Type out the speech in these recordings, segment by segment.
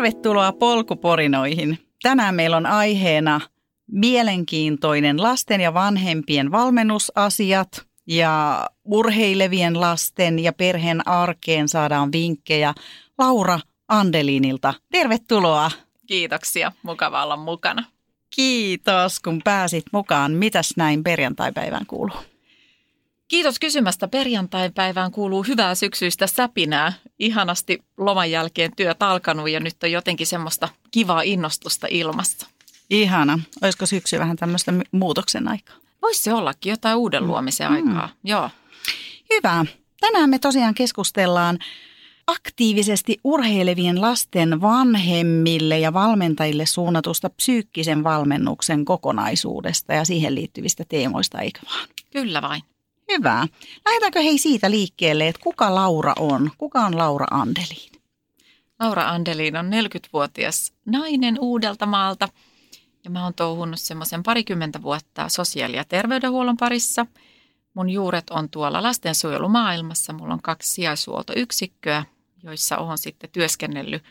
Tervetuloa polkuporinoihin. Tänään meillä on aiheena mielenkiintoinen lasten ja vanhempien valmennusasiat ja urheilevien lasten ja perheen arkeen saadaan vinkkejä Laura Andelinilta. Tervetuloa. Kiitoksia, mukava olla mukana. Kiitos, kun pääsit mukaan. Mitäs näin perjantaipäivään kuuluu? Kiitos kysymästä. Perjantai-päivään kuuluu hyvää syksyistä säpinää. Ihanasti loman jälkeen työt alkanut ja nyt on jotenkin semmoista kivaa innostusta ilmassa. Ihana. Olisiko syksy vähän tämmöistä muutoksen aikaa? Voisi se ollakin jotain uuden luomisen mm. aikaa, joo. Hyvä. Tänään me tosiaan keskustellaan aktiivisesti urheilevien lasten vanhemmille ja valmentajille suunnatusta psyykkisen valmennuksen kokonaisuudesta ja siihen liittyvistä teemoista, eikö vaan? Kyllä vain. Hyvä. Lähdetäänkö hei siitä liikkeelle, että kuka Laura on? Kuka on Laura Andeliin? Laura Andeliin on 40-vuotias nainen Uudeltamaalta ja mä oon touhunut semmoisen parikymmentä vuotta sosiaali- ja terveydenhuollon parissa. Mun juuret on tuolla lastensuojelumaailmassa. Mulla on kaksi sijaisuoltoyksikköä, joissa olen sitten työskennellyt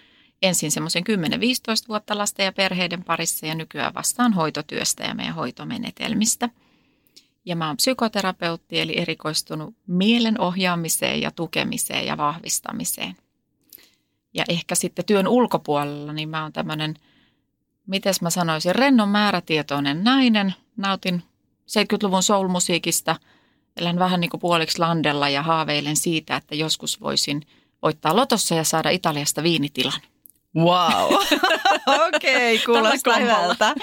ensin semmoisen 10-15 vuotta lasten ja perheiden parissa ja nykyään vastaan hoitotyöstä ja meidän hoitomenetelmistä – ja mä oon psykoterapeutti, eli erikoistunut mielen ohjaamiseen ja tukemiseen ja vahvistamiseen. Ja ehkä sitten työn ulkopuolella, niin mä oon tämmöinen, miten mä sanoisin, rennon määrätietoinen nainen. Nautin 70-luvun soul-musiikista, elän vähän niin kuin puoliksi landella ja haaveilen siitä, että joskus voisin voittaa lotossa ja saada Italiasta viinitilan. Wow, okei, okay, kuulostaa hyvältä.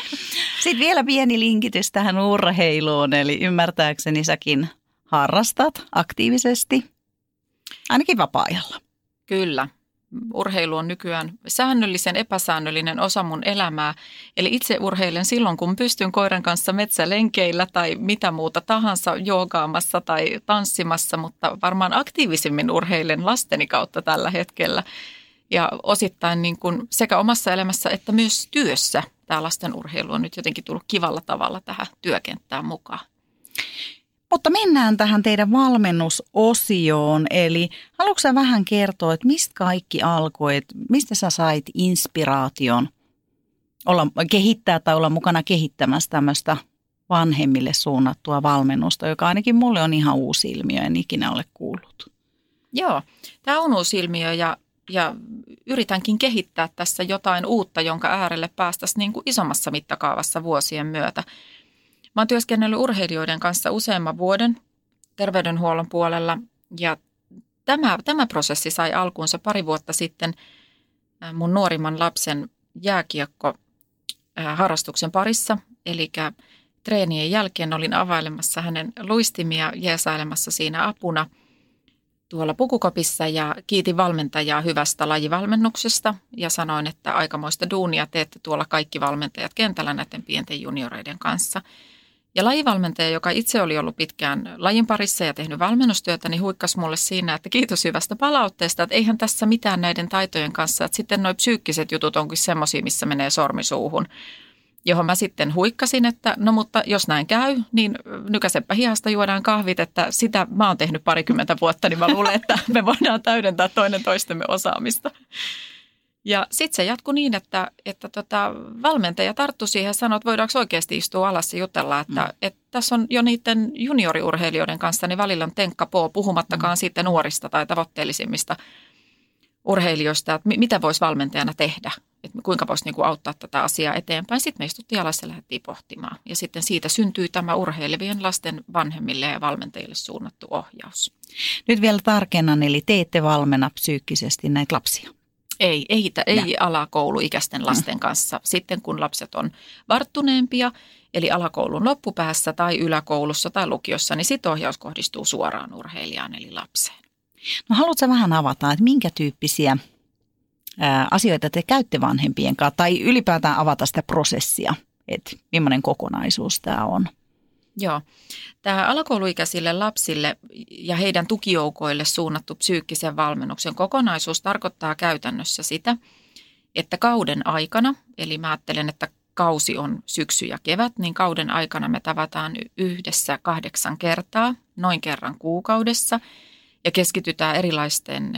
Sitten vielä pieni linkitys tähän urheiluun, eli ymmärtääkseni säkin harrastat aktiivisesti, ainakin vapaa-ajalla. Kyllä. Urheilu on nykyään säännöllisen epäsäännöllinen osa mun elämää. Eli itse urheilen silloin, kun pystyn koiran kanssa metsälenkeillä tai mitä muuta tahansa joogaamassa tai tanssimassa, mutta varmaan aktiivisimmin urheilen lasteni kautta tällä hetkellä – ja osittain niin kuin sekä omassa elämässä että myös työssä tämä lasten urheilu on nyt jotenkin tullut kivalla tavalla tähän työkenttään mukaan. Mutta mennään tähän teidän valmennusosioon. Eli haluatko sä vähän kertoa, että mistä kaikki alkoi, että mistä sä sait inspiraation olla, kehittää tai olla mukana kehittämässä tämmöistä vanhemmille suunnattua valmennusta, joka ainakin mulle on ihan uusi ilmiö, en ikinä ole kuullut. Joo, tämä on uusi ilmiö ja ja yritänkin kehittää tässä jotain uutta, jonka äärelle päästäisiin niin kuin isommassa mittakaavassa vuosien myötä. Mä oon työskennellyt urheilijoiden kanssa useamman vuoden terveydenhuollon puolella ja tämä, tämä prosessi sai alkuunsa pari vuotta sitten äh, mun nuorimman lapsen jääkiekko äh, harrastuksen parissa. Eli treenien jälkeen olin availemassa hänen luistimia jeesailemassa siinä apuna – tuolla pukukopissa ja kiitin valmentajaa hyvästä lajivalmennuksesta ja sanoin, että aikamoista duunia teette tuolla kaikki valmentajat kentällä näiden pienten junioreiden kanssa. Ja lajivalmentaja, joka itse oli ollut pitkään lajin parissa ja tehnyt valmennustyötä, niin huikkas mulle siinä, että kiitos hyvästä palautteesta, että eihän tässä mitään näiden taitojen kanssa, että sitten nuo psyykkiset jutut onkin semmoisia, missä menee sormisuuhun johon mä sitten huikkasin, että no mutta jos näin käy, niin nykäsepä hihasta juodaan kahvit, että sitä mä oon tehnyt parikymmentä vuotta, niin mä luulen, että me voidaan täydentää toinen toistemme osaamista. Ja sitten se jatkui niin, että, että tota, valmentaja tarttui siihen ja sanoi, että voidaanko oikeasti istua alas ja jutella, että, mm. että tässä on jo niiden junioriurheilijoiden kanssa, niin välillä on tenkka poo, puhumattakaan mm. siitä nuorista tai tavoitteellisimmista urheilijoista, että mitä voisi valmentajana tehdä että kuinka voisi niin auttaa tätä asiaa eteenpäin. Sitten me istuttiin alas ja lähdettiin pohtimaan. Ja sitten siitä syntyi tämä urheilevien lasten vanhemmille ja valmentajille suunnattu ohjaus. Nyt vielä tarkennan, eli te ette valmenna psyykkisesti näitä lapsia? Ei, ei, ei alakouluikäisten lasten kanssa. Sitten kun lapset on varttuneempia, eli alakoulun loppupäässä tai yläkoulussa tai lukiossa, niin sitten ohjaus kohdistuu suoraan urheilijaan eli lapseen. No haluatko vähän avata, että minkä tyyppisiä asioita te käytte vanhempien kanssa tai ylipäätään avata sitä prosessia, että millainen kokonaisuus tämä on? Joo. Tämä alakouluikäisille lapsille ja heidän tukijoukoille suunnattu psyykkisen valmennuksen kokonaisuus tarkoittaa käytännössä sitä, että kauden aikana, eli mä ajattelen, että kausi on syksy ja kevät, niin kauden aikana me tavataan yhdessä kahdeksan kertaa, noin kerran kuukaudessa – ja keskitytään erilaisten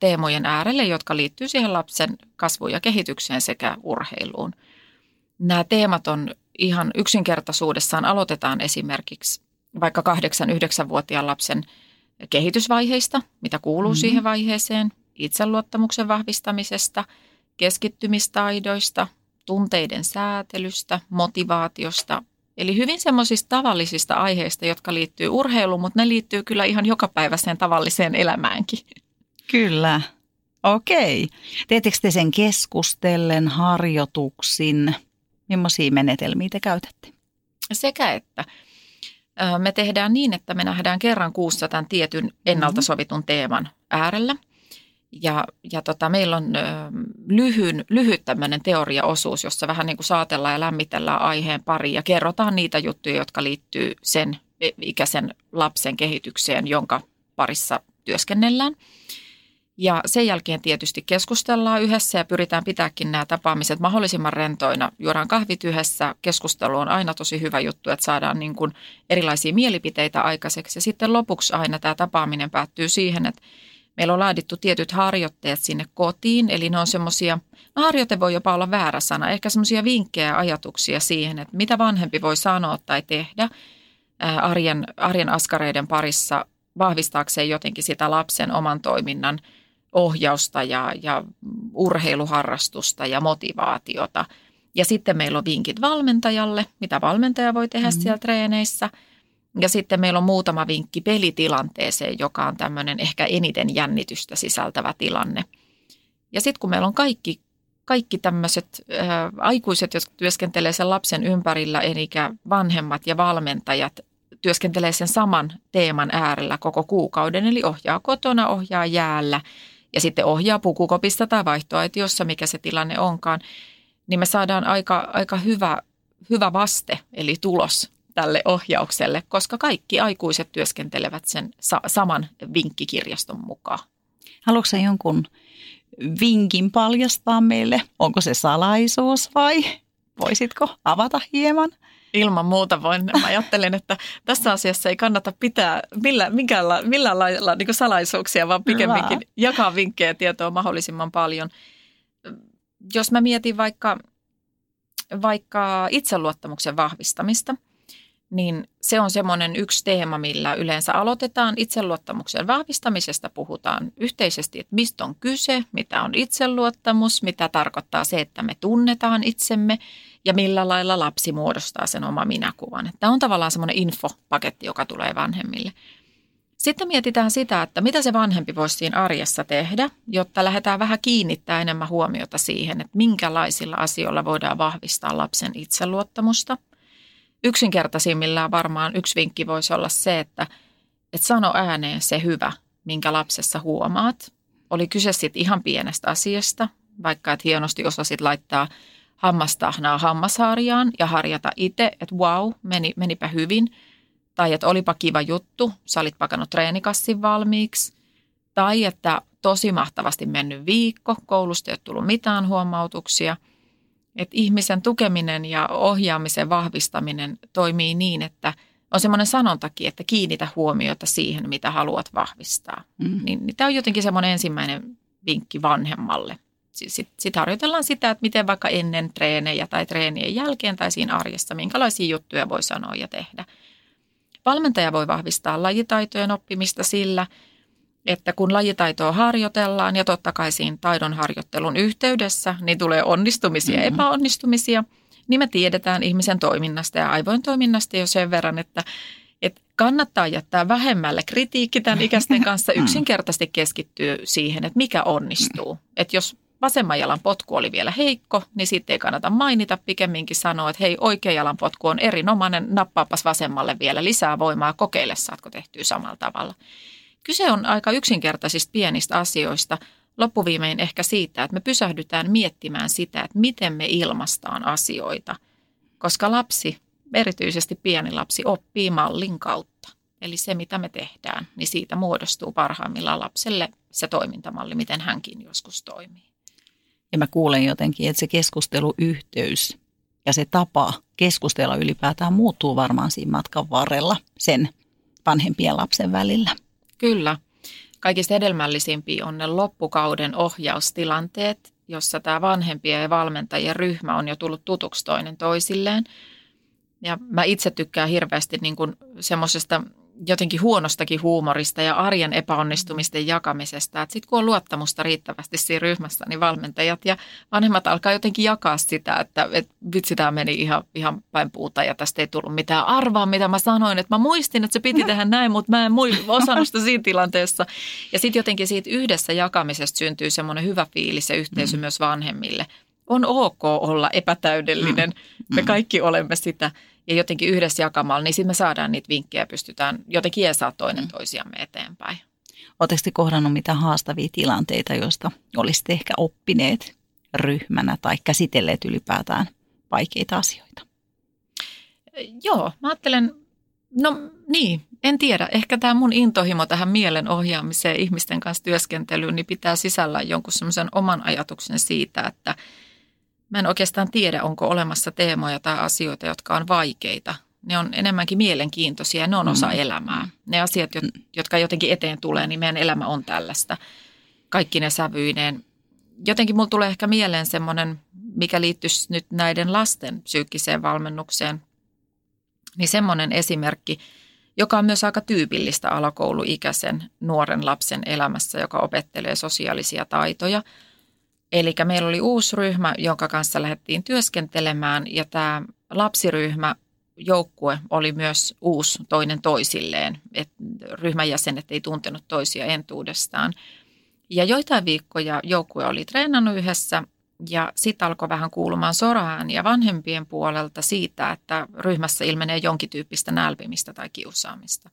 teemojen äärelle, jotka liittyy siihen lapsen kasvuun ja kehitykseen sekä urheiluun. Nämä teemat on ihan yksinkertaisuudessaan. Aloitetaan esimerkiksi vaikka 8-9-vuotiaan lapsen kehitysvaiheista, mitä kuuluu mm-hmm. siihen vaiheeseen, itseluottamuksen vahvistamisesta, keskittymistaidoista, tunteiden säätelystä, motivaatiosta. Eli hyvin semmoisista tavallisista aiheista, jotka liittyy urheiluun, mutta ne liittyy kyllä ihan jokapäiväiseen tavalliseen elämäänkin. Kyllä. Okei. Teettekö te sen keskustellen, harjoituksin? Millaisia menetelmiä te käytätte? Sekä että. Me tehdään niin, että me nähdään kerran kuussa tämän tietyn ennalta sovitun teeman äärellä. Ja, ja tota, meillä on ö, lyhyn, lyhyt tämmöinen teoriaosuus, jossa vähän niin kuin saatellaan ja lämmitellään aiheen pari ja kerrotaan niitä juttuja, jotka liittyy sen ikäisen lapsen kehitykseen, jonka parissa työskennellään. Ja sen jälkeen tietysti keskustellaan yhdessä ja pyritään pitääkin nämä tapaamiset mahdollisimman rentoina. Juodaan kahvit yhdessä. Keskustelu on aina tosi hyvä juttu, että saadaan niin kuin erilaisia mielipiteitä aikaiseksi. Ja sitten lopuksi aina tämä tapaaminen päättyy siihen, että meillä on laadittu tietyt harjoitteet sinne kotiin. Eli ne on semmoisia, no harjoite voi jopa olla väärä sana, ehkä semmoisia vinkkejä ja ajatuksia siihen, että mitä vanhempi voi sanoa tai tehdä arjen, arjen askareiden parissa vahvistaakseen jotenkin sitä lapsen oman toiminnan – ohjausta ja, ja urheiluharrastusta ja motivaatiota. Ja sitten meillä on vinkit valmentajalle, mitä valmentaja voi tehdä mm-hmm. siellä treeneissä. Ja sitten meillä on muutama vinkki pelitilanteeseen, joka on tämmöinen ehkä eniten jännitystä sisältävä tilanne. Ja sitten kun meillä on kaikki, kaikki tämmöiset äh, aikuiset, jotka työskentelee sen lapsen ympärillä, eli vanhemmat ja valmentajat, työskentelee sen saman teeman äärellä koko kuukauden, eli ohjaa kotona, ohjaa jäällä – ja sitten ohjaa pukukopista tai vaihtoaitiossa, mikä se tilanne onkaan, niin me saadaan aika, aika hyvä, hyvä vaste, eli tulos tälle ohjaukselle, koska kaikki aikuiset työskentelevät sen sa- saman vinkkikirjaston mukaan. Haluatko jonkun vinkin paljastaa meille? Onko se salaisuus vai voisitko avata hieman? Ilman muuta voin. Mä ajattelen, että tässä asiassa ei kannata pitää millään, millään, millään lailla niin salaisuuksia, vaan pikemminkin Hyvä. jakaa vinkkejä ja tietoa mahdollisimman paljon. Jos mä mietin vaikka, vaikka itseluottamuksen vahvistamista, niin se on semmoinen yksi teema, millä yleensä aloitetaan. Itseluottamuksen vahvistamisesta puhutaan yhteisesti, että mistä on kyse, mitä on itseluottamus, mitä tarkoittaa se, että me tunnetaan itsemme ja millä lailla lapsi muodostaa sen oma minäkuvan. Tämä on tavallaan semmoinen infopaketti, joka tulee vanhemmille. Sitten mietitään sitä, että mitä se vanhempi voisi siinä arjessa tehdä, jotta lähdetään vähän kiinnittää enemmän huomiota siihen, että minkälaisilla asioilla voidaan vahvistaa lapsen itseluottamusta. Yksinkertaisimmillaan varmaan yksi vinkki voisi olla se, että, että sano ääneen se hyvä, minkä lapsessa huomaat. Oli kyse sitten ihan pienestä asiasta, vaikka että hienosti osasit laittaa – hammastahnaa hammasharjaan ja harjata itse, että wow, meni, menipä hyvin. Tai että olipa kiva juttu, sä olit pakannut treenikassin valmiiksi. Tai että tosi mahtavasti mennyt viikko, koulusta ei ole tullut mitään huomautuksia. Että ihmisen tukeminen ja ohjaamisen vahvistaminen toimii niin, että on semmoinen sanontakin, että kiinnitä huomiota siihen, mitä haluat vahvistaa. Mm. Niin, niin tämä on jotenkin semmoinen ensimmäinen vinkki vanhemmalle sitten sit harjoitellaan sitä, että miten vaikka ennen treenejä tai treenien jälkeen tai siinä arjessa, minkälaisia juttuja voi sanoa ja tehdä. Valmentaja voi vahvistaa lajitaitojen oppimista sillä, että kun lajitaitoa harjoitellaan ja totta kai siinä taidon harjoittelun yhteydessä, niin tulee onnistumisia ja mm-hmm. epäonnistumisia, niin me tiedetään ihmisen toiminnasta ja aivojen toiminnasta jo sen verran, että että kannattaa jättää vähemmälle kritiikki tämän ikäisten kanssa yksinkertaisesti keskittyy siihen, että mikä onnistuu. Että jos vasemman jalan potku oli vielä heikko, niin sitten ei kannata mainita, pikemminkin sanoa, että hei, oikea jalan potku on erinomainen, nappaapas vasemmalle vielä lisää voimaa, kokeile saatko tehtyä samalla tavalla. Kyse on aika yksinkertaisista pienistä asioista, loppuviimein ehkä siitä, että me pysähdytään miettimään sitä, että miten me ilmastaan asioita, koska lapsi, erityisesti pieni lapsi, oppii mallin kautta. Eli se, mitä me tehdään, niin siitä muodostuu parhaimmillaan lapselle se toimintamalli, miten hänkin joskus toimii. Ja mä kuulen jotenkin, että se keskusteluyhteys ja se tapa keskustella ylipäätään muuttuu varmaan siinä matkan varrella sen vanhempien lapsen välillä. Kyllä. Kaikista hedelmällisimpiä on ne loppukauden ohjaustilanteet, jossa tämä vanhempien ja valmentajien ryhmä on jo tullut tutuksi toinen toisilleen. Ja mä itse tykkään hirveästi niin semmoisesta jotenkin huonostakin huumorista ja arjen epäonnistumisten jakamisesta. Sitten kun on luottamusta riittävästi siinä ryhmässä, niin valmentajat ja vanhemmat alkaa jotenkin jakaa sitä, että, että vitsi tämä meni ihan, ihan päin puuta ja tästä ei tullut mitään arvaa, mitä mä sanoin. Että mä muistin, että se piti tehdä näin, mutta mä en osannut sitä siinä tilanteessa. Ja sitten jotenkin siitä yhdessä jakamisesta syntyy semmoinen hyvä fiilis ja yhteisö mm. myös vanhemmille. On ok olla epätäydellinen. Mm. Me kaikki olemme sitä ja jotenkin yhdessä jakamalla, niin sitten me saadaan niitä vinkkejä ja pystytään jotenkin jeesaa toinen mm. toisiamme eteenpäin. Oletteko kohdannut mitään haastavia tilanteita, joista olisitte ehkä oppineet ryhmänä tai käsitelleet ylipäätään vaikeita asioita? Joo, mä ajattelen, no niin, en tiedä. Ehkä tämä mun intohimo tähän mielen ohjaamiseen ihmisten kanssa työskentelyyn, niin pitää sisällä jonkun semmoisen oman ajatuksen siitä, että – Mä en oikeastaan tiedä, onko olemassa teemoja tai asioita, jotka on vaikeita. Ne on enemmänkin mielenkiintoisia ja ne on osa mm. elämää. Ne asiat, jotka jotenkin eteen tulee, niin meidän elämä on tällaista. Kaikki ne sävyineen. Jotenkin mulla tulee ehkä mieleen semmoinen, mikä liittyisi nyt näiden lasten psyykkiseen valmennukseen. Niin semmoinen esimerkki, joka on myös aika tyypillistä alakouluikäisen nuoren lapsen elämässä, joka opettelee sosiaalisia taitoja – Eli meillä oli uusi ryhmä, jonka kanssa lähdettiin työskentelemään ja tämä lapsiryhmä joukkue oli myös uusi toinen toisilleen. Et ryhmän jäsenet ei tuntenut toisia entuudestaan. Ja joitain viikkoja joukkue oli treenannut yhdessä ja sitten alkoi vähän kuulumaan ja vanhempien puolelta siitä, että ryhmässä ilmenee jonkin tyyppistä nälvimistä tai kiusaamista.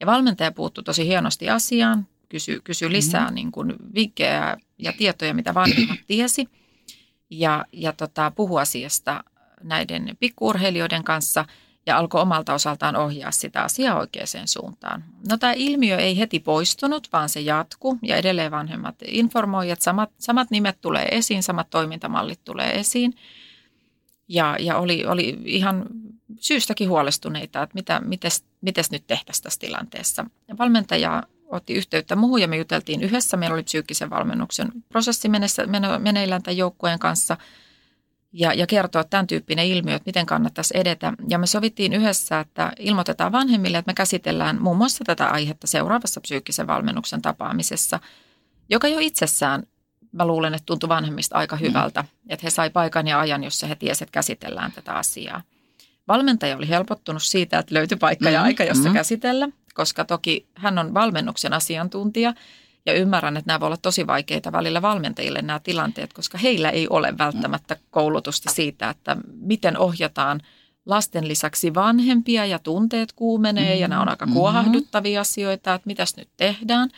Ja valmentaja puuttui tosi hienosti asiaan, kysy, kysy lisää mm-hmm. niin kuin vinkkejä ja tietoja, mitä vanhemmat tiesi. Ja, ja tota, puhu asiasta näiden pikkuurheilijoiden kanssa ja alkoi omalta osaltaan ohjaa sitä asiaa oikeaan suuntaan. No tämä ilmiö ei heti poistunut, vaan se jatkuu ja edelleen vanhemmat informoivat, että samat, samat nimet tulee esiin, samat toimintamallit tulee esiin. Ja, ja oli, oli ihan syystäkin huolestuneita, että mitä, mites, mites nyt tehtäisiin tässä tilanteessa. Valmentaja otti yhteyttä muuhun ja me juteltiin yhdessä. Meillä oli psyykkisen valmennuksen prosessi meneillään tämän joukkueen kanssa ja, ja kertoa tämän tyyppinen ilmiö, että miten kannattaisi edetä. Ja me sovittiin yhdessä, että ilmoitetaan vanhemmille, että me käsitellään muun muassa tätä aihetta seuraavassa psyykkisen valmennuksen tapaamisessa, joka jo itsessään mä luulen, että tuntui vanhemmista aika hyvältä, mm. että he sai paikan ja ajan, jossa he tiesivät, että käsitellään tätä asiaa. Valmentaja oli helpottunut siitä, että löytyi paikka ja mm, aika, jossa mm. käsitellä koska toki hän on valmennuksen asiantuntija ja ymmärrän, että nämä voi olla tosi vaikeita välillä valmentajille nämä tilanteet, koska heillä ei ole välttämättä koulutusta siitä, että miten ohjataan lasten lisäksi vanhempia ja tunteet kuumenee mm-hmm. ja nämä on aika mm-hmm. kuohahduttavia asioita, että mitäs nyt tehdään.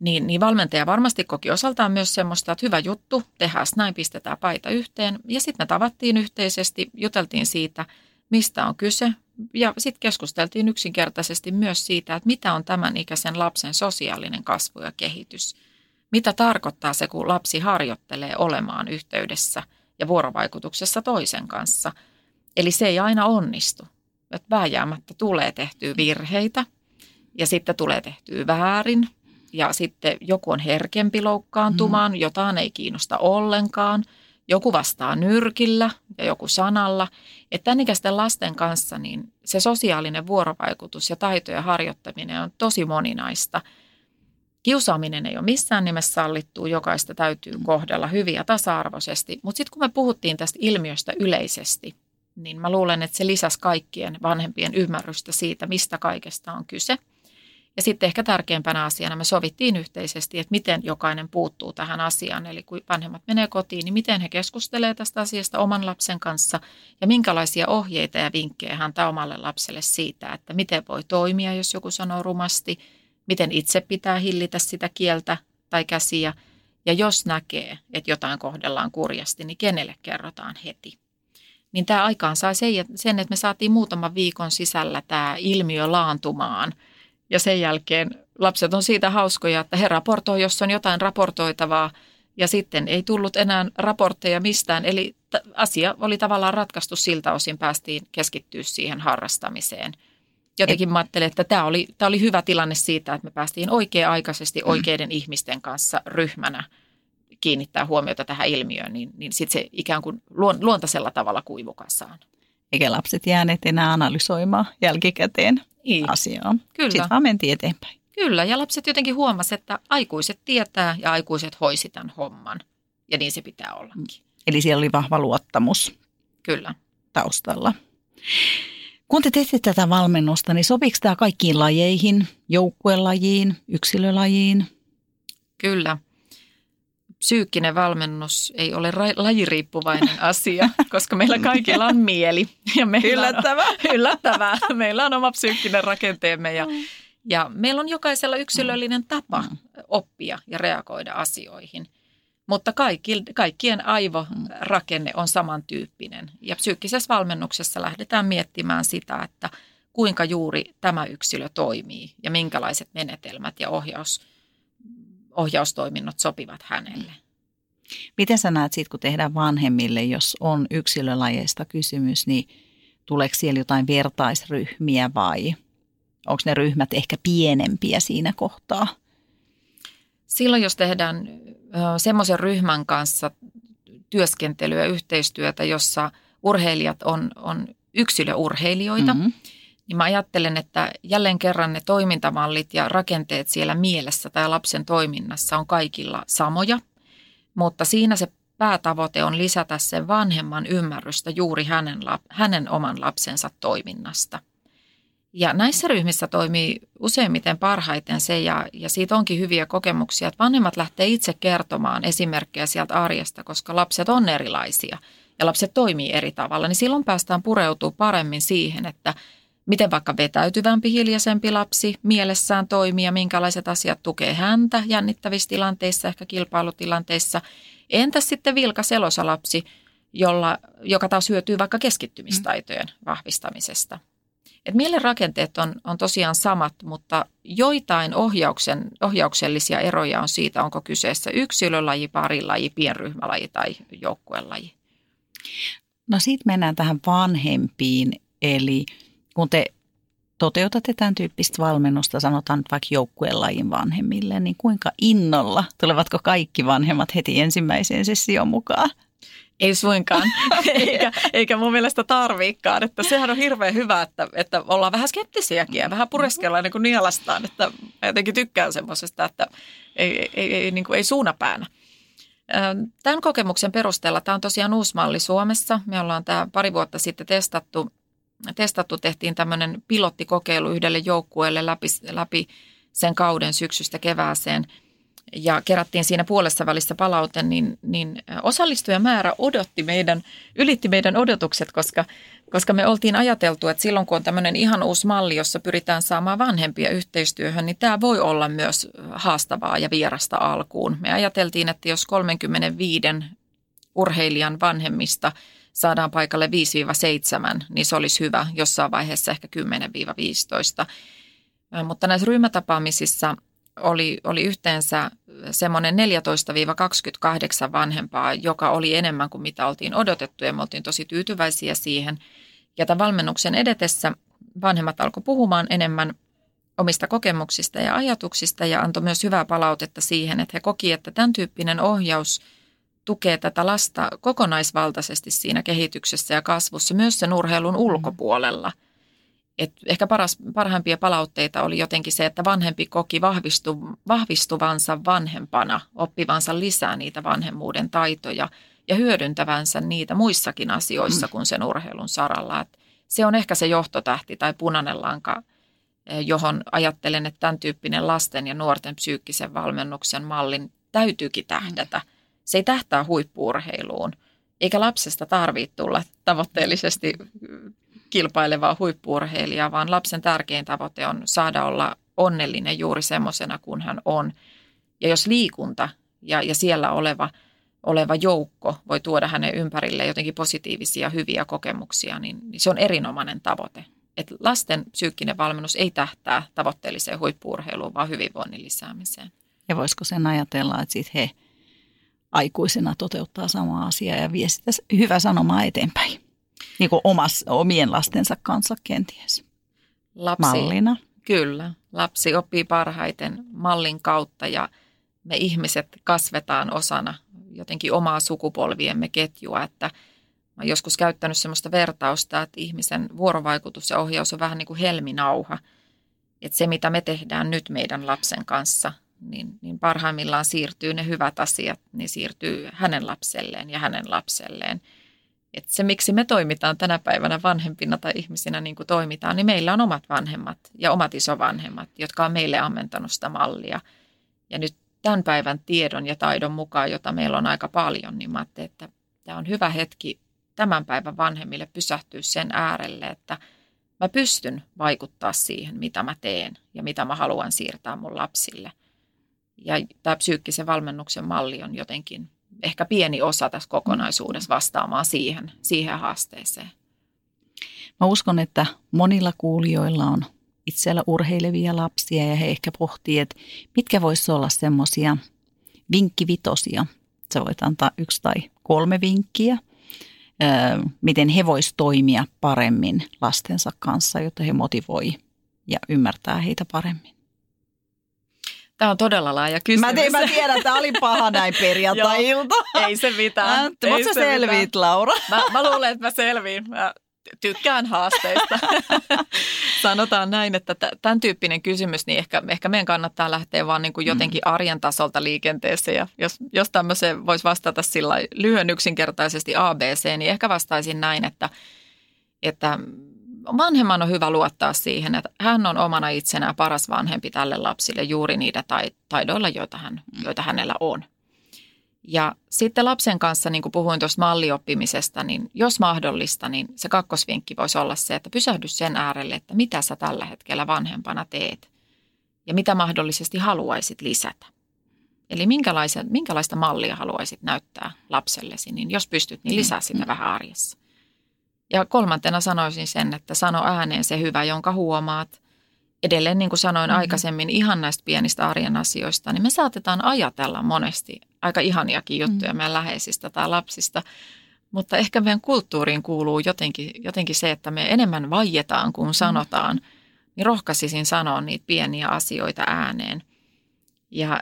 Niin, niin valmentaja varmasti koki osaltaan myös semmoista, että hyvä juttu, tehdään näin, pistetään paita yhteen. Ja sitten me tavattiin yhteisesti, juteltiin siitä, mistä on kyse, ja sitten keskusteltiin yksinkertaisesti myös siitä, että mitä on tämän ikäisen lapsen sosiaalinen kasvu ja kehitys. Mitä tarkoittaa se, kun lapsi harjoittelee olemaan yhteydessä ja vuorovaikutuksessa toisen kanssa. Eli se ei aina onnistu. Että vääjäämättä tulee tehtyä virheitä ja sitten tulee tehtyä väärin ja sitten joku on herkempi loukkaantumaan, mm. jotain ei kiinnosta ollenkaan – joku vastaa nyrkillä ja joku sanalla. Että tämän lasten kanssa niin se sosiaalinen vuorovaikutus ja taitojen harjoittaminen on tosi moninaista. Kiusaaminen ei ole missään nimessä sallittu, jokaista täytyy kohdella hyvin ja tasa-arvoisesti. Mutta sitten kun me puhuttiin tästä ilmiöstä yleisesti, niin mä luulen, että se lisäsi kaikkien vanhempien ymmärrystä siitä, mistä kaikesta on kyse – ja sitten ehkä tärkeimpänä asiana me sovittiin yhteisesti, että miten jokainen puuttuu tähän asiaan. Eli kun vanhemmat menee kotiin, niin miten he keskustelevat tästä asiasta oman lapsen kanssa ja minkälaisia ohjeita ja vinkkejä hän omalle lapselle siitä, että miten voi toimia, jos joku sanoo rumasti, miten itse pitää hillitä sitä kieltä tai käsiä. Ja jos näkee, että jotain kohdellaan kurjasti, niin kenelle kerrotaan heti. Niin tämä aikaan sai sen, että me saatiin muutaman viikon sisällä tämä ilmiö laantumaan – ja sen jälkeen lapset on siitä hauskoja, että he raportoi, jos on jotain raportoitavaa. Ja sitten ei tullut enää raportteja mistään. Eli asia oli tavallaan ratkaistu siltä osin, päästiin keskittyä siihen harrastamiseen. jotenkin mä ajattelin, että tämä oli, tämä oli hyvä tilanne siitä, että me päästiin oikea-aikaisesti mm. oikeiden ihmisten kanssa ryhmänä kiinnittää huomiota tähän ilmiöön, niin, niin sitten se ikään kuin luontaisella tavalla kuivukasaan. Eikä lapset jääneet enää analysoimaan jälkikäteen Ei. asiaa. Kyllä. Sitten vaan mentiin eteenpäin. Kyllä, ja lapset jotenkin huomasivat, että aikuiset tietää ja aikuiset hoisi tämän homman. Ja niin se pitää ollakin. Eli siellä oli vahva luottamus. Kyllä. Taustalla. Kun te teette tätä valmennusta, niin sopiiko tämä kaikkiin lajeihin, joukkuelajiin, yksilölajiin? Kyllä. Psyykkinen valmennus ei ole ra- lajiriippuvainen asia, koska meillä kaikilla on mieli. Ja meillä yllättävää. On, yllättävää. Meillä on oma psyykkinen rakenteemme ja, ja meillä on jokaisella yksilöllinen tapa mm. oppia ja reagoida asioihin – mutta kaikki, kaikkien aivorakenne on samantyyppinen. Ja psyykkisessä valmennuksessa lähdetään miettimään sitä, että kuinka juuri tämä yksilö toimii ja minkälaiset menetelmät ja ohjaus, ohjaustoiminnot sopivat hänelle. Miten sä näet siitä, kun tehdään vanhemmille, jos on yksilölajeista kysymys, niin tuleeko siellä jotain vertaisryhmiä vai onko ne ryhmät ehkä pienempiä siinä kohtaa? Silloin, jos tehdään semmoisen ryhmän kanssa työskentelyä, yhteistyötä, jossa urheilijat on, on yksilöurheilijoita, mm-hmm. Niin mä ajattelen, että jälleen kerran ne toimintamallit ja rakenteet siellä mielessä tai lapsen toiminnassa on kaikilla samoja, mutta siinä se päätavoite on lisätä sen vanhemman ymmärrystä juuri hänen, hänen oman lapsensa toiminnasta. Ja näissä ryhmissä toimii useimmiten parhaiten se, ja, ja siitä onkin hyviä kokemuksia, että vanhemmat lähtee itse kertomaan esimerkkejä sieltä arjesta, koska lapset on erilaisia ja lapset toimii eri tavalla, niin silloin päästään pureutumaan paremmin siihen, että miten vaikka vetäytyvämpi, hiljaisempi lapsi mielessään toimii ja minkälaiset asiat tukee häntä jännittävissä tilanteissa, ehkä kilpailutilanteissa. Entäs sitten vilkas elosalapsi, jolla, joka taas hyötyy vaikka keskittymistaitojen vahvistamisesta. Et mielen rakenteet on, on tosiaan samat, mutta joitain ohjauksen, ohjauksellisia eroja on siitä, onko kyseessä yksilölaji, parilaji, pienryhmälaji tai joukkuelaji. No sitten mennään tähän vanhempiin, eli kun te toteutatte tämän tyyppistä valmennusta, sanotaan nyt vaikka joukkuelajin vanhemmille, niin kuinka innolla tulevatko kaikki vanhemmat heti ensimmäiseen sessioon mukaan? Ei suinkaan, eikä, eikä mun mielestä tarviikaan. Että sehän on hirveän hyvä, että, että ollaan vähän skeptisiäkin ja vähän pureskellaan niin kuin nielastaan. Että mä jotenkin tykkään semmoisesta, että ei, ei, ei, niin kuin ei suunapäänä. Tämän kokemuksen perusteella, tämä on tosiaan uusi malli Suomessa. Me ollaan tämä pari vuotta sitten testattu, testattu tehtiin tämmöinen pilottikokeilu yhdelle joukkueelle läpi, läpi sen kauden syksystä kevääseen – ja kerättiin siinä puolessa välissä palaute, niin, niin osallistujamäärä odotti meidän, ylitti meidän odotukset, koska, koska me oltiin ajateltu, että silloin kun on tämmöinen ihan uusi malli, jossa pyritään saamaan vanhempia yhteistyöhön, niin tämä voi olla myös haastavaa ja vierasta alkuun. Me ajateltiin, että jos 35 urheilijan vanhemmista saadaan paikalle 5-7, niin se olisi hyvä, jossain vaiheessa ehkä 10-15. Mutta näissä ryhmätapaamisissa oli, oli yhteensä semmoinen 14-28 vanhempaa, joka oli enemmän kuin mitä oltiin odotettu ja me oltiin tosi tyytyväisiä siihen. Ja tämän valmennuksen edetessä vanhemmat alkoi puhumaan enemmän omista kokemuksista ja ajatuksista ja antoi myös hyvää palautetta siihen, että he koki, että tämän tyyppinen ohjaus tukee tätä lasta kokonaisvaltaisesti siinä kehityksessä ja kasvussa myös sen urheilun ulkopuolella – et ehkä paras, parhaimpia palautteita oli jotenkin se, että vanhempi koki vahvistu, vahvistuvansa vanhempana, oppivansa lisää niitä vanhemmuuden taitoja ja hyödyntävänsä niitä muissakin asioissa mm. kuin sen urheilun saralla. Et se on ehkä se johtotähti tai punainen lanka, eh, johon ajattelen, että tämän tyyppinen lasten ja nuorten psyykkisen valmennuksen mallin täytyykin tähdätä. Se ei tähtää huippuurheiluun, eikä lapsesta tarvitse tulla tavoitteellisesti kilpailevaa huippuurheilijaa, vaan lapsen tärkein tavoite on saada olla onnellinen juuri semmoisena kuin hän on. Ja jos liikunta ja, ja siellä oleva, oleva joukko voi tuoda hänen ympärille jotenkin positiivisia, hyviä kokemuksia, niin, niin se on erinomainen tavoite. Et lasten psyykkinen valmennus ei tähtää tavoitteelliseen huippuurheiluun, vaan hyvinvoinnin lisäämiseen. Ja voisiko sen ajatella, että sit he aikuisena toteuttaa samaa asiaa ja vie sitä hyvä sanomaa eteenpäin? niin kuin omas, omien lastensa kanssa kenties. lapsi, mallina. Kyllä, lapsi oppii parhaiten mallin kautta ja me ihmiset kasvetaan osana jotenkin omaa sukupolviemme ketjua, että mä joskus käyttänyt sellaista vertausta, että ihmisen vuorovaikutus ja ohjaus on vähän niin kuin helminauha. Että se, mitä me tehdään nyt meidän lapsen kanssa, niin, niin parhaimmillaan siirtyy ne hyvät asiat, niin siirtyy hänen lapselleen ja hänen lapselleen. Et se, miksi me toimitaan tänä päivänä vanhempina tai ihmisinä niin kuin toimitaan, niin meillä on omat vanhemmat ja omat isovanhemmat, jotka on meille ammentanut sitä mallia. Ja nyt tämän päivän tiedon ja taidon mukaan, jota meillä on aika paljon, niin mä ajattelin, että tämä on hyvä hetki tämän päivän vanhemmille pysähtyä sen äärelle, että mä pystyn vaikuttaa siihen, mitä mä teen ja mitä mä haluan siirtää mun lapsille. Ja tämä psyykkisen valmennuksen malli on jotenkin ehkä pieni osa tässä kokonaisuudessa vastaamaan siihen, siihen haasteeseen. Mä uskon, että monilla kuulijoilla on itsellä urheilevia lapsia ja he ehkä pohtii, että mitkä voisi olla semmoisia vinkkivitosia. Sä voit antaa yksi tai kolme vinkkiä, miten he voisivat toimia paremmin lastensa kanssa, jotta he motivoi ja ymmärtää heitä paremmin. Tämä on todella laaja kysymys. Mä, tein, mä tiedän, että tämä oli paha näin perjantai-ilta. ei se mitään. Mutta sä selviit, Laura? Mä, mä luulen, että mä selviin. Mä tykkään haasteista. Sanotaan näin, että tämän tyyppinen kysymys, niin ehkä, ehkä meidän kannattaa lähteä vaan niin kuin jotenkin mm. arjen tasolta liikenteessä. Ja jos, jos tämmöiseen voisi vastata sillä lyhyen yksinkertaisesti ABC, niin ehkä vastaisin näin, että, että vanhemman on hyvä luottaa siihen, että hän on omana itsenään paras vanhempi tälle lapsille juuri niitä taidoilla, joita, hän, mm. joita hänellä on. Ja sitten lapsen kanssa, niin kuin puhuin tuosta mallioppimisesta, niin jos mahdollista, niin se kakkosvinkki voisi olla se, että pysähdy sen äärelle, että mitä sä tällä hetkellä vanhempana teet ja mitä mahdollisesti haluaisit lisätä. Eli minkälaista, minkälaista mallia haluaisit näyttää lapsellesi, niin jos pystyt, niin lisää sitä vähän arjessa. Ja kolmantena sanoisin sen, että sano ääneen se hyvä, jonka huomaat. Edelleen, niin kuin sanoin mm-hmm. aikaisemmin, ihan näistä pienistä arjen asioista, niin me saatetaan ajatella monesti aika ihaniakin juttuja mm. meidän läheisistä tai lapsista. Mutta ehkä meidän kulttuuriin kuuluu jotenkin, jotenkin se, että me enemmän vaietaan kuin sanotaan. Mm. Niin rohkaisisin sanoa niitä pieniä asioita ääneen. Ja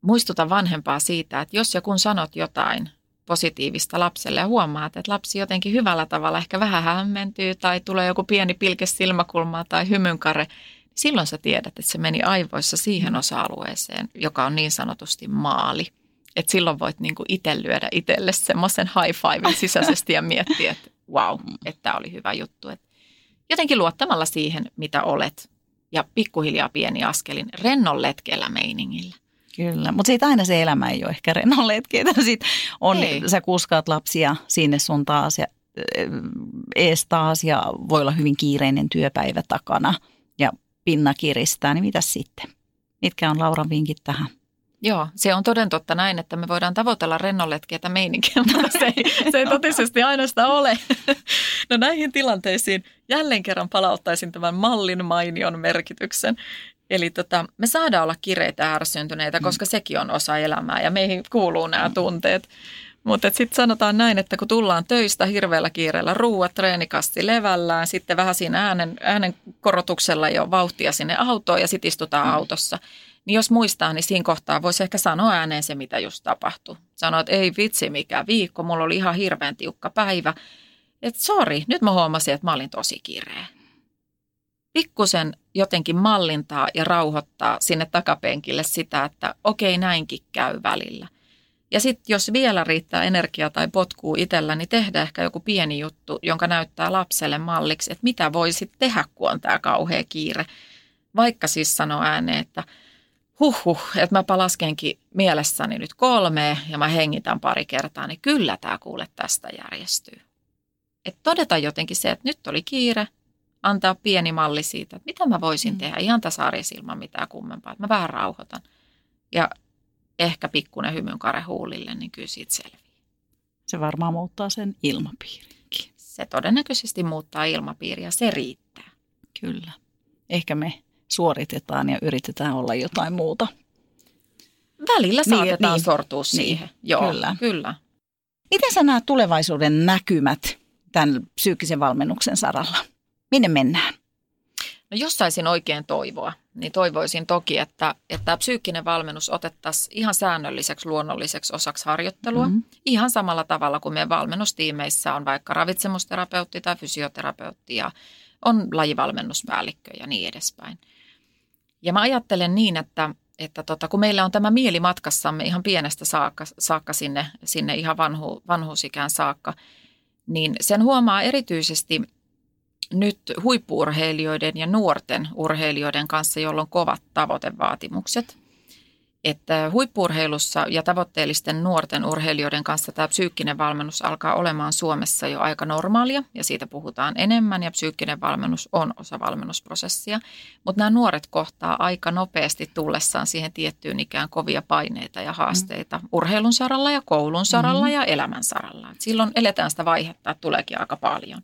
muistuta vanhempaa siitä, että jos ja kun sanot jotain positiivista lapselle ja huomaat, että lapsi jotenkin hyvällä tavalla ehkä vähän hämmentyy tai tulee joku pieni pilke silmäkulmaa tai hymynkare, niin silloin sä tiedät, että se meni aivoissa siihen mm. osa-alueeseen, joka on niin sanotusti maali. Että silloin voit niinku itse lyödä itselle semmoisen high five sisäisesti ja miettiä, että wow, että oli hyvä juttu. Et jotenkin luottamalla siihen, mitä olet ja pikkuhiljaa pieni askelin rennon letkellä meiningillä. Kyllä, mutta siitä aina se elämä ei ole ehkä rennon letkeitä. Sitten on, ei. sä kuskaat lapsia sinne sun taas ja ees taas ja voi olla hyvin kiireinen työpäivä takana ja pinna kiristää, niin mitä sitten? Mitkä on Lauran vinkit tähän? Joo, se on toden totta näin, että me voidaan tavoitella rennonletkeitä meininkiä, mutta se ei, se ei totisesti aina sitä ole. No näihin tilanteisiin jälleen kerran palauttaisin tämän mallin mainion merkityksen. Eli tota, me saadaan olla kireitä ärsyntyneitä, koska mm. sekin on osa elämää ja meihin kuuluu nämä mm. tunteet. Mutta sitten sanotaan näin, että kun tullaan töistä hirveällä kiireellä, ruuat, treenikasti levällään, sitten vähän siinä äänen, äänen korotuksella jo vauhtia sinne autoon ja sitten istutaan mm. autossa – niin jos muistaa, niin siinä kohtaa voisi ehkä sanoa ääneen se, mitä just tapahtui. Sanoa, että ei vitsi mikä viikko, mulla oli ihan hirveän tiukka päivä. Että sori, nyt mä huomasin, että mä olin tosi kireä. Pikkusen jotenkin mallintaa ja rauhoittaa sinne takapenkille sitä, että okei näinkin käy välillä. Ja sitten jos vielä riittää energiaa tai potkuu itsellä, niin tehdä ehkä joku pieni juttu, jonka näyttää lapselle malliksi, että mitä voisit tehdä, kun on tämä kauhea kiire. Vaikka siis sanoo ääneen, että – huh, että mä palaskenkin mielessäni nyt kolme ja mä hengitän pari kertaa, niin kyllä tämä kuule tästä järjestyy. Että todeta jotenkin se, että nyt oli kiire, antaa pieni malli siitä, että mitä mä voisin mm. tehdä ihan tasarjassa ilman mitään kummempaa, että mä vähän rauhoitan. Ja ehkä pikkuinen hymyn kare huulille, niin kyllä siitä selviää. Se varmaan muuttaa sen ilmapiirinkin. Se todennäköisesti muuttaa ilmapiiriä, se riittää. Kyllä. Ehkä me suoritetaan ja yritetään olla jotain muuta. Välillä niin, saatetaan niin, sortua niin, siihen. Joo, kyllä. kyllä. Miten sä näet tulevaisuuden näkymät tämän psyykkisen valmennuksen saralla? Minne mennään? No jos saisin oikein toivoa, niin toivoisin toki, että, että psyykkinen valmennus otettaisiin ihan säännölliseksi luonnolliseksi osaksi harjoittelua. Mm-hmm. Ihan samalla tavalla kuin meidän valmennustiimeissä on vaikka ravitsemusterapeutti tai fysioterapeutti ja on lajivalmennuspäällikkö ja niin edespäin. Ja mä ajattelen niin, että, että tota, kun meillä on tämä mieli matkassamme ihan pienestä saakka, saakka sinne, sinne ihan vanhu, vanhuusikään saakka, niin sen huomaa erityisesti nyt huippuurheilijoiden ja nuorten urheilijoiden kanssa, joilla on kovat tavoitevaatimukset. Että huippuurheilussa ja tavoitteellisten nuorten urheilijoiden kanssa tämä psyykkinen valmennus alkaa olemaan Suomessa jo aika normaalia ja siitä puhutaan enemmän ja psyykkinen valmennus on osa valmennusprosessia. Mutta nämä nuoret kohtaa aika nopeasti tullessaan siihen tiettyyn ikään kovia paineita ja haasteita mm. urheilun saralla ja koulun saralla mm. ja elämän saralla. Et silloin eletään sitä vaihetta, että tuleekin aika paljon.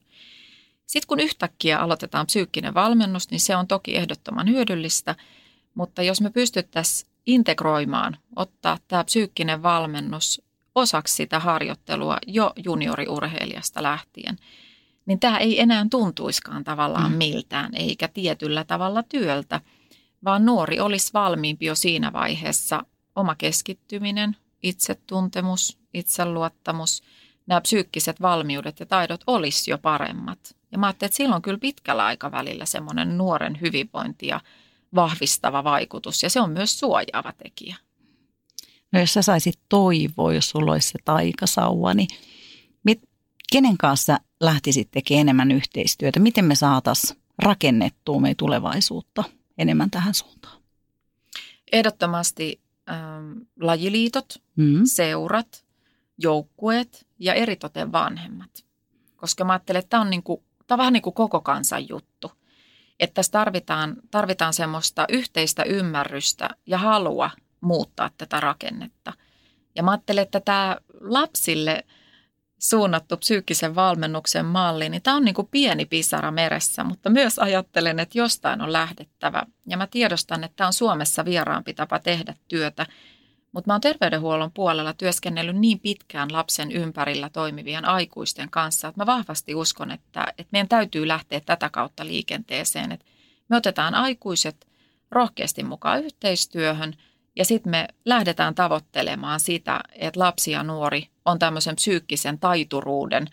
Sitten kun yhtäkkiä aloitetaan psyykkinen valmennus, niin se on toki ehdottoman hyödyllistä, mutta jos me pystyttäisiin integroimaan, ottaa tämä psyykkinen valmennus osaksi sitä harjoittelua jo junioriurheilijasta lähtien, niin tämä ei enää tuntuiskaan tavallaan mm. miltään eikä tietyllä tavalla työltä, vaan nuori olisi valmiimpi jo siinä vaiheessa oma keskittyminen, itsetuntemus, itseluottamus, nämä psyykkiset valmiudet ja taidot olisi jo paremmat. Ja mä ajattelin, että sillä on kyllä pitkällä aikavälillä semmoinen nuoren hyvinvointia vahvistava vaikutus ja se on myös suojaava tekijä. No jos sä saisit toivoa, jos sulla olisi se taikasauva, niin mit, kenen kanssa lähtisit tekemään enemmän yhteistyötä? Miten me saataisiin rakennettua meidän tulevaisuutta enemmän tähän suuntaan? Ehdottomasti ähm, lajiliitot, mm. seurat, joukkueet ja eritoten vanhemmat. Koska mä ajattelen, että tämä on niin kuin Tämä on vähän niin kuin koko kansan juttu. Että tässä tarvitaan, tarvitaan semmoista yhteistä ymmärrystä ja halua muuttaa tätä rakennetta. Ja mä ajattelen, että tämä lapsille suunnattu psyykkisen valmennuksen malli, niin tämä on niin kuin pieni pisara meressä, mutta myös ajattelen, että jostain on lähdettävä. Ja mä tiedostan, että tämä on Suomessa vieraampi tapa tehdä työtä, mutta mä oon terveydenhuollon puolella työskennellyt niin pitkään lapsen ympärillä toimivien aikuisten kanssa, että mä vahvasti uskon, että, että meidän täytyy lähteä tätä kautta liikenteeseen. Että me otetaan aikuiset rohkeasti mukaan yhteistyöhön ja sitten me lähdetään tavoittelemaan sitä, että lapsi ja nuori on tämmöisen psyykkisen taituruuden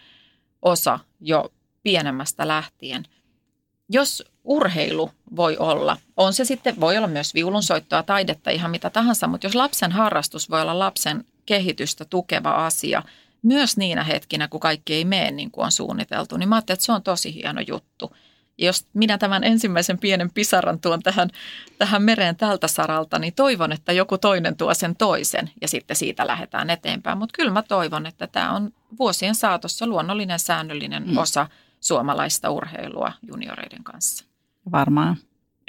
osa jo pienemmästä lähtien. Jos urheilu voi olla. On se sitten, voi olla myös viulunsoittoa, taidetta, ihan mitä tahansa, mutta jos lapsen harrastus voi olla lapsen kehitystä tukeva asia, myös niinä hetkinä, kun kaikki ei mene niin kuin on suunniteltu, niin mä ajattelin, että se on tosi hieno juttu. Ja jos minä tämän ensimmäisen pienen pisaran tuon tähän, tähän mereen tältä saralta, niin toivon, että joku toinen tuo sen toisen ja sitten siitä lähdetään eteenpäin. Mutta kyllä mä toivon, että tämä on vuosien saatossa luonnollinen säännöllinen mm. osa suomalaista urheilua junioreiden kanssa varmaan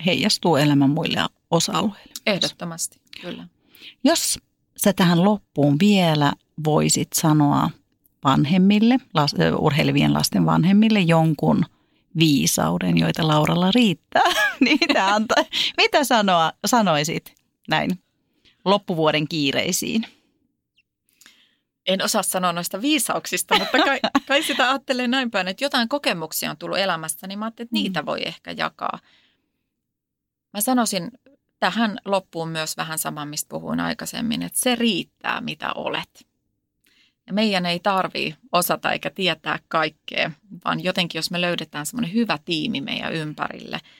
heijastuu elämän muille osa-alueille. Ehdottomasti, kyllä. Jos sä tähän loppuun vielä voisit sanoa vanhemmille, las, urheilevien lasten vanhemmille jonkun viisauden, joita Lauralla riittää, niin mitä, anta, mitä sanoa, sanoisit näin loppuvuoden kiireisiin? En osaa sanoa noista viisauksista, mutta kai, kai sitä ajattelee näin päin, että jotain kokemuksia on tullut elämästä, niin mä ajattelin, että niitä mm. voi ehkä jakaa. Mä sanoisin tähän loppuun myös vähän saman, mistä puhuin aikaisemmin, että se riittää, mitä olet. Ja meidän ei tarvii osata eikä tietää kaikkea, vaan jotenkin jos me löydetään semmoinen hyvä tiimi meidän ympärille –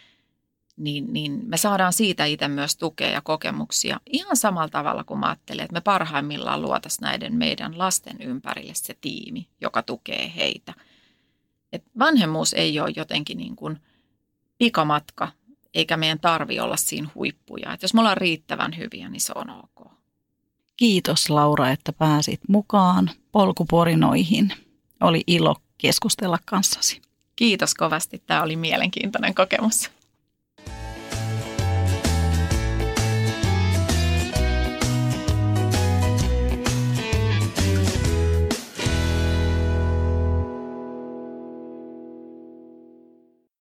niin, niin me saadaan siitä itse myös tukea ja kokemuksia ihan samalla tavalla kuin mä ajattelen, että me parhaimmillaan luotaisiin näiden meidän lasten ympärille se tiimi, joka tukee heitä. Et vanhemmuus ei ole jotenkin niin kuin pikamatka, eikä meidän tarvi olla siinä huippuja. Et jos me ollaan riittävän hyviä, niin se on ok. Kiitos Laura, että pääsit mukaan polkuporinoihin. Oli ilo keskustella kanssasi. Kiitos kovasti. Tämä oli mielenkiintoinen kokemus.